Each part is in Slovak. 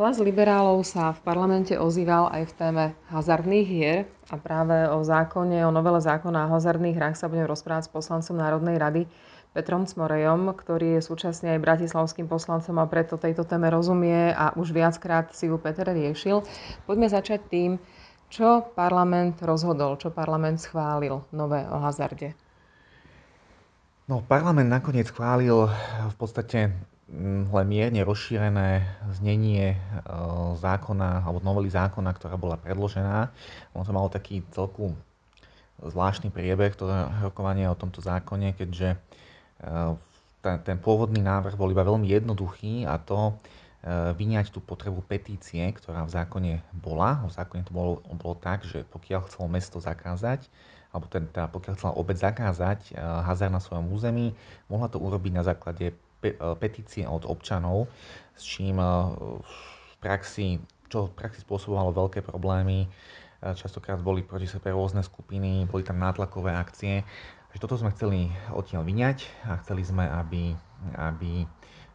Hlas liberálov sa v parlamente ozýval aj v téme hazardných hier a práve o zákone, o novele zákona o hazardných hrách sa budem rozprávať s poslancom Národnej rady Petrom Cmorejom, ktorý je súčasne aj bratislavským poslancom a preto tejto téme rozumie a už viackrát si ju Peter riešil. Poďme začať tým, čo parlament rozhodol, čo parlament schválil nové o hazarde. No, parlament nakoniec schválil v podstate len mierne rozšírené znenie e, zákona alebo novely zákona, ktorá bola predložená. On to malo taký celku zvláštny priebeh, to rokovanie o tomto zákone, keďže e, ten, ten pôvodný návrh bol iba veľmi jednoduchý a to vyňať tú potrebu petície, ktorá v zákone bola. V zákone to bolo, bolo tak, že pokiaľ chcelo mesto zakázať, alebo teda pokiaľ chcela obec zakázať hazard na svojom území, mohla to urobiť na základe E, petície od občanov, s čím e, v praxi, čo v praxi spôsobovalo veľké problémy. E, častokrát boli proti sebe rôzne skupiny, boli tam nátlakové akcie. Takže toto sme chceli odtiaľ vyňať a chceli sme, aby, aby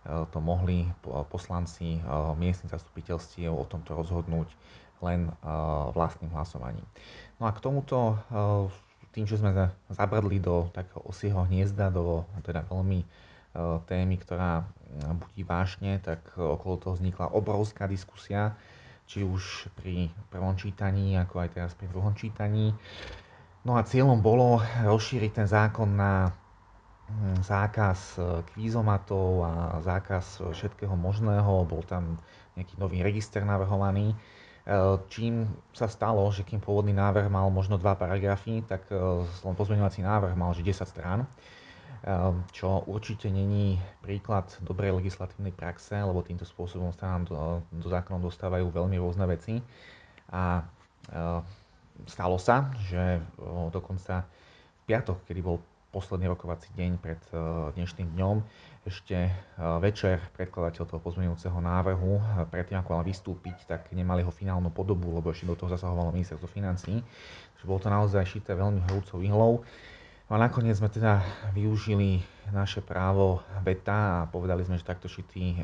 to mohli poslanci miestnych zastupiteľstiev o tomto rozhodnúť len vlastným hlasovaním. No a k tomuto, tým, že sme zabrdli do takého osieho hniezda, do teda veľmi témy, ktorá budí vášne, tak okolo toho vznikla obrovská diskusia, či už pri prvom čítaní, ako aj teraz pri druhom čítaní. No a cieľom bolo rozšíriť ten zákon na zákaz e, kvízomatov a zákaz všetkého možného. Bol tam nejaký nový register navrhovaný. E, čím sa stalo, že kým pôvodný návrh mal možno dva paragrafy, tak len pozmeňovací návrh mal že 10 strán. Čo určite není príklad dobrej legislatívnej praxe, lebo týmto spôsobom sa nám do, do zákonov dostávajú veľmi rôzne veci. A stalo sa, že dokonca v piatok, kedy bol posledný rokovací deň pred dnešným dňom, ešte večer predkladateľ toho pozmeňujúceho návrhu, predtým ako mal vystúpiť, tak nemali ho finálnu podobu, lebo ešte do toho zasahovalo ministerstvo financí. Takže bolo to naozaj šité veľmi horúcou ihlou. No a nakoniec sme teda využili naše právo veta a povedali sme, že takto šitý,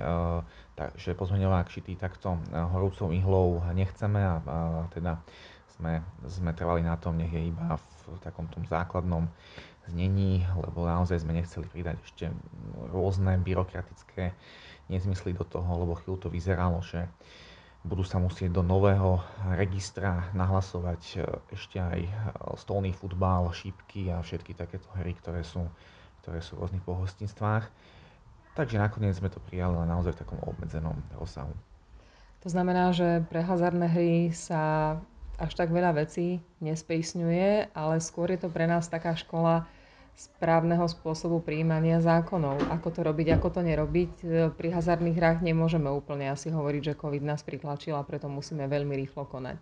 že pozmeňovák šitý takto horúcou ihlou nechceme a, a teda sme, sme trvali na tom, nech je iba v takom tom základnom znení, lebo naozaj sme nechceli pridať ešte rôzne byrokratické nezmysly do toho, lebo chvíľu to vyzeralo, že budú sa musieť do nového registra nahlasovať e, ešte aj e, stolný futbal, šípky a všetky takéto hry, ktoré sú, ktoré sú v rôznych pohostinstvách. Takže nakoniec sme to prijali ale naozaj v takom obmedzenom rozsahu. To znamená, že pre hazardné hry sa až tak veľa vecí nespejsňuje, ale skôr je to pre nás taká škola, správneho spôsobu príjmania zákonov. Ako to robiť, ako to nerobiť. E, pri hazardných hrách nemôžeme úplne asi hovoriť, že COVID nás pritlačil a preto musíme veľmi rýchlo konať.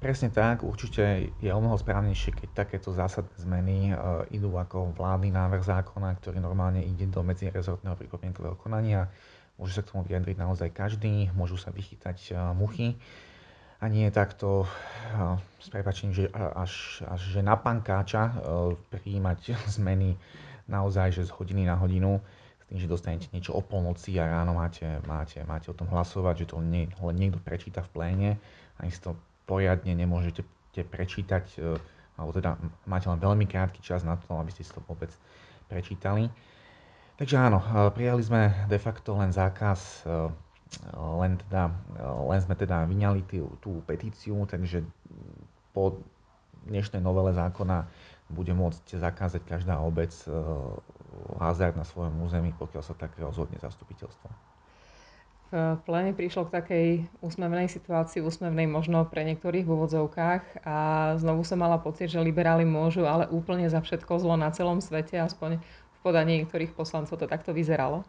Presne tak, určite je o mnoho správnejšie, keď takéto zásadné zmeny e, idú ako vládny návrh zákona, ktorý normálne ide do medzirezortného pripomienkového konania. Môže sa k tomu vyjadriť naozaj každý, môžu sa vychytať e, muchy a nie takto s prepačením, že až, až že na pankáča prijímať zmeny naozaj že z hodiny na hodinu s tým, že dostanete niečo o polnoci a ráno máte, máte, máte o tom hlasovať, že to len niekto prečíta v pléne, ani si to poriadne nemôžete prečítať, e, alebo teda máte len veľmi krátky čas na to, aby ste si to vôbec prečítali. Takže áno, e, prijali sme de facto len zákaz e, len, teda, len sme teda vyňali tú, tú petíciu, takže po dnešnej novele zákona bude môcť zakázať každá obec eh, hazard na svojom území, pokiaľ sa tak rozhodne zastupiteľstvo. V pléne prišlo k takej úsmevnej situácii, úsmevnej možno pre niektorých v úvodzovkách a znovu som mala pocit, že liberáli môžu, ale úplne za všetko zlo na celom svete, aspoň v podaní niektorých poslancov to takto vyzeralo.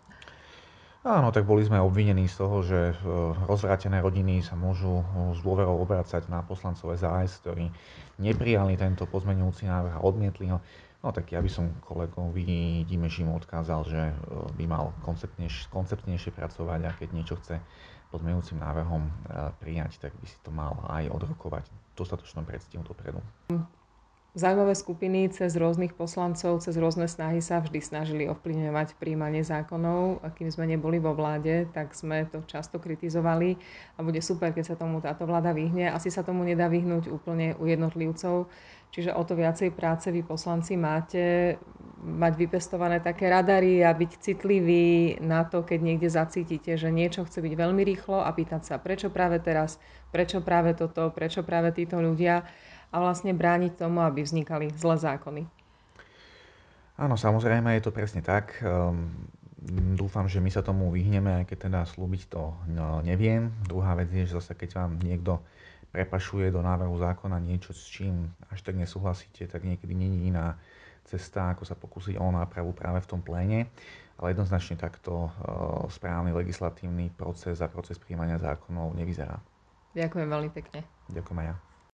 Áno, tak boli sme obvinení z toho, že e, rozvrátené rodiny sa môžu s e, dôverou obracať na poslancov SAS, ktorí neprijali tento pozmeňujúci návrh a odmietli ho. No tak ja by som kolegovi Dimešimu odkázal, že e, by mal konceptnejšie, konceptnejšie pracovať a keď niečo chce pozmeňujúcim návrhom prijať, tak by si to mal aj odrokovať dostatočnom predstihu dopredu. Zaujímavé skupiny cez rôznych poslancov, cez rôzne snahy sa vždy snažili ovplyvňovať príjmanie zákonov. A kým sme neboli vo vláde, tak sme to často kritizovali a bude super, keď sa tomu táto vláda vyhne. Asi sa tomu nedá vyhnúť úplne u jednotlivcov, čiže o to viacej práce vy poslanci máte mať vypestované také radary a byť citliví na to, keď niekde zacítite, že niečo chce byť veľmi rýchlo a pýtať sa, prečo práve teraz, prečo práve toto, prečo práve títo ľudia a vlastne brániť tomu, aby vznikali zlé zákony. Áno, samozrejme, je to presne tak. Um, dúfam, že my sa tomu vyhneme, aj keď teda slúbiť to neviem. Druhá vec je, že zase keď vám niekto prepašuje do návrhu zákona niečo, s čím až tak nesúhlasíte, tak niekedy není iná cesta, ako sa pokúsiť o nápravu práve v tom pléne. Ale jednoznačne takto uh, správny legislatívny proces a proces príjmania zákonov nevyzerá. Ďakujem veľmi pekne. Ďakujem aj ja.